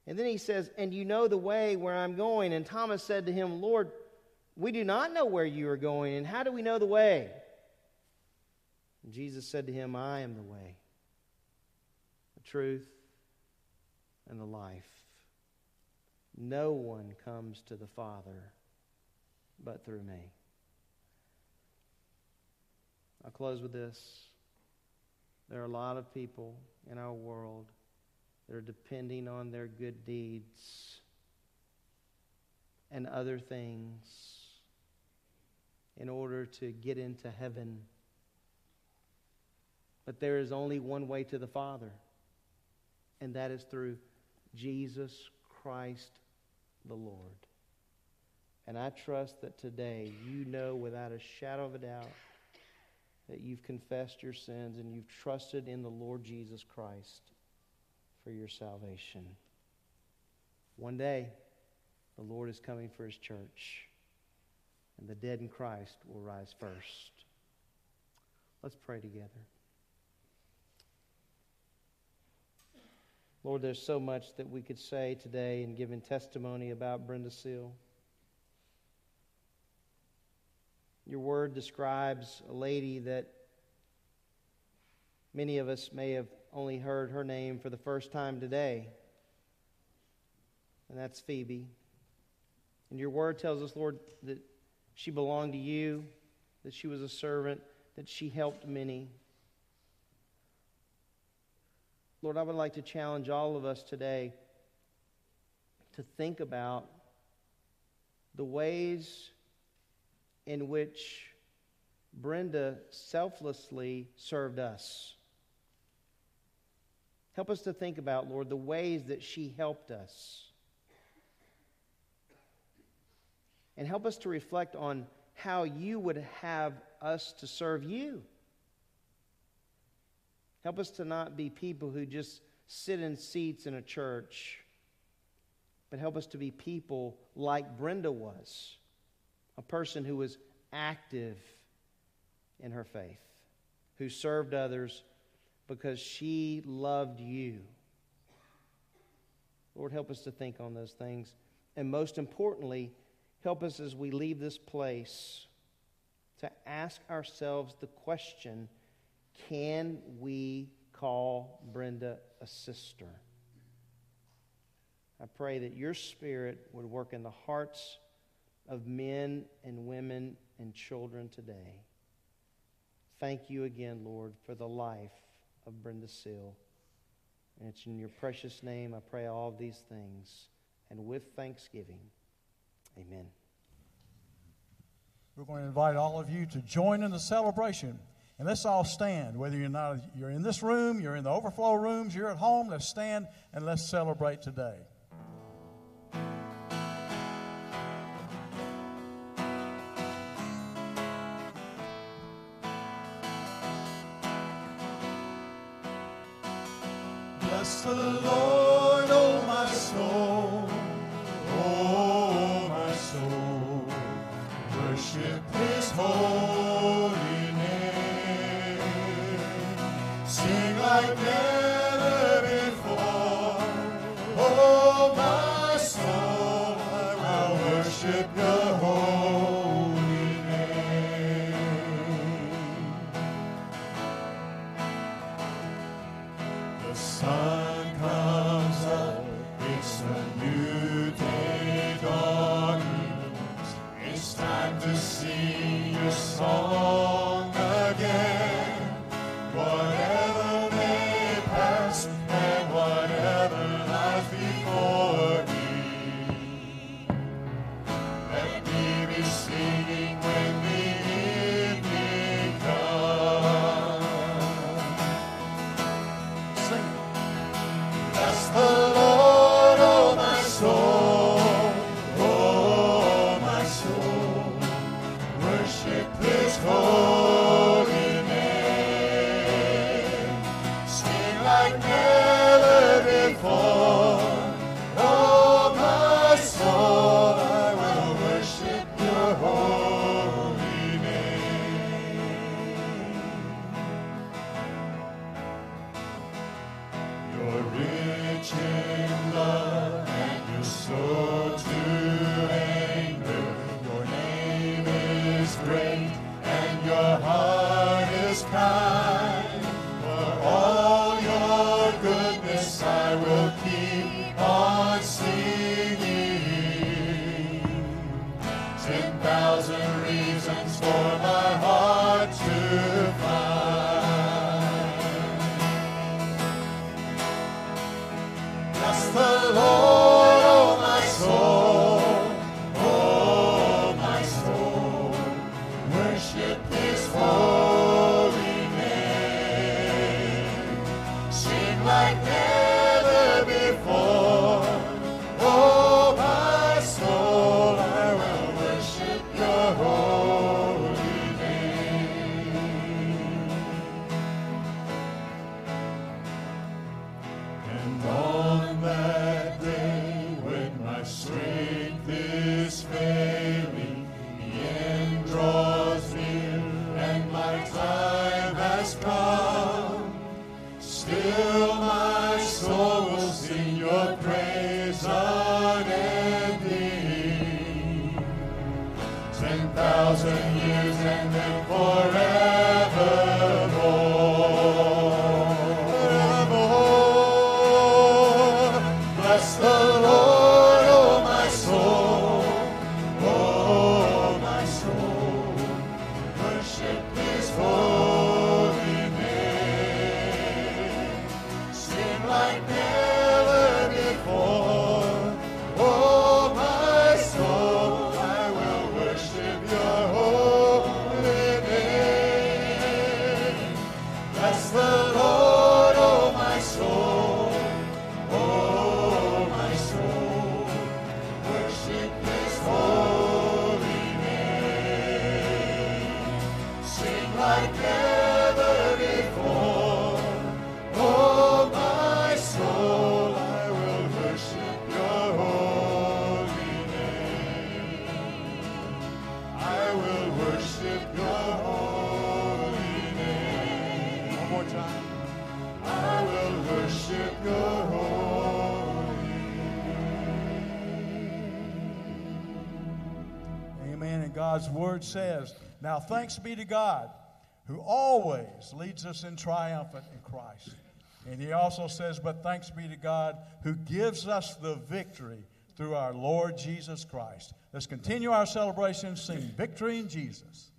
And then he says, And you know the way where I'm going. And Thomas said to him, Lord, we do not know where you are going, and how do we know the way? And Jesus said to him, I am the way, the truth, and the life. No one comes to the Father but through me. I'll close with this. There are a lot of people in our world that are depending on their good deeds and other things in order to get into heaven. But there is only one way to the Father, and that is through Jesus Christ the Lord. And I trust that today you know without a shadow of a doubt that you've confessed your sins and you've trusted in the Lord Jesus Christ for your salvation. One day, the Lord is coming for his church, and the dead in Christ will rise first. Let's pray together. Lord, there's so much that we could say today in giving testimony about Brenda Seal. Your word describes a lady that many of us may have only heard her name for the first time today, and that's Phoebe. And your word tells us, Lord, that she belonged to you, that she was a servant, that she helped many. Lord, I would like to challenge all of us today to think about the ways in which Brenda selflessly served us. Help us to think about, Lord, the ways that she helped us. And help us to reflect on how you would have us to serve you. Help us to not be people who just sit in seats in a church, but help us to be people like Brenda was, a person who was active in her faith, who served others because she loved you. Lord, help us to think on those things. And most importantly, help us as we leave this place to ask ourselves the question can we call Brenda a sister? I pray that your spirit would work in the hearts of men and women and children today. Thank you again, Lord, for the life of Brenda Seal. And it's in your precious name I pray all of these things. And with thanksgiving, amen. We're going to invite all of you to join in the celebration. And let's all stand, whether you're not you're in this room, you're in the overflow rooms, you're at home, let's stand and let's celebrate today. word says. Now, thanks be to God who always leads us in triumphant in Christ. And he also says, But thanks be to God who gives us the victory through our Lord Jesus Christ. Let's continue our celebration singing Victory in Jesus.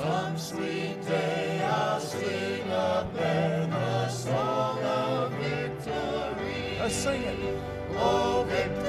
Some sweet day I'll sing up there the song of victory. Let's sing it. Oh, victory.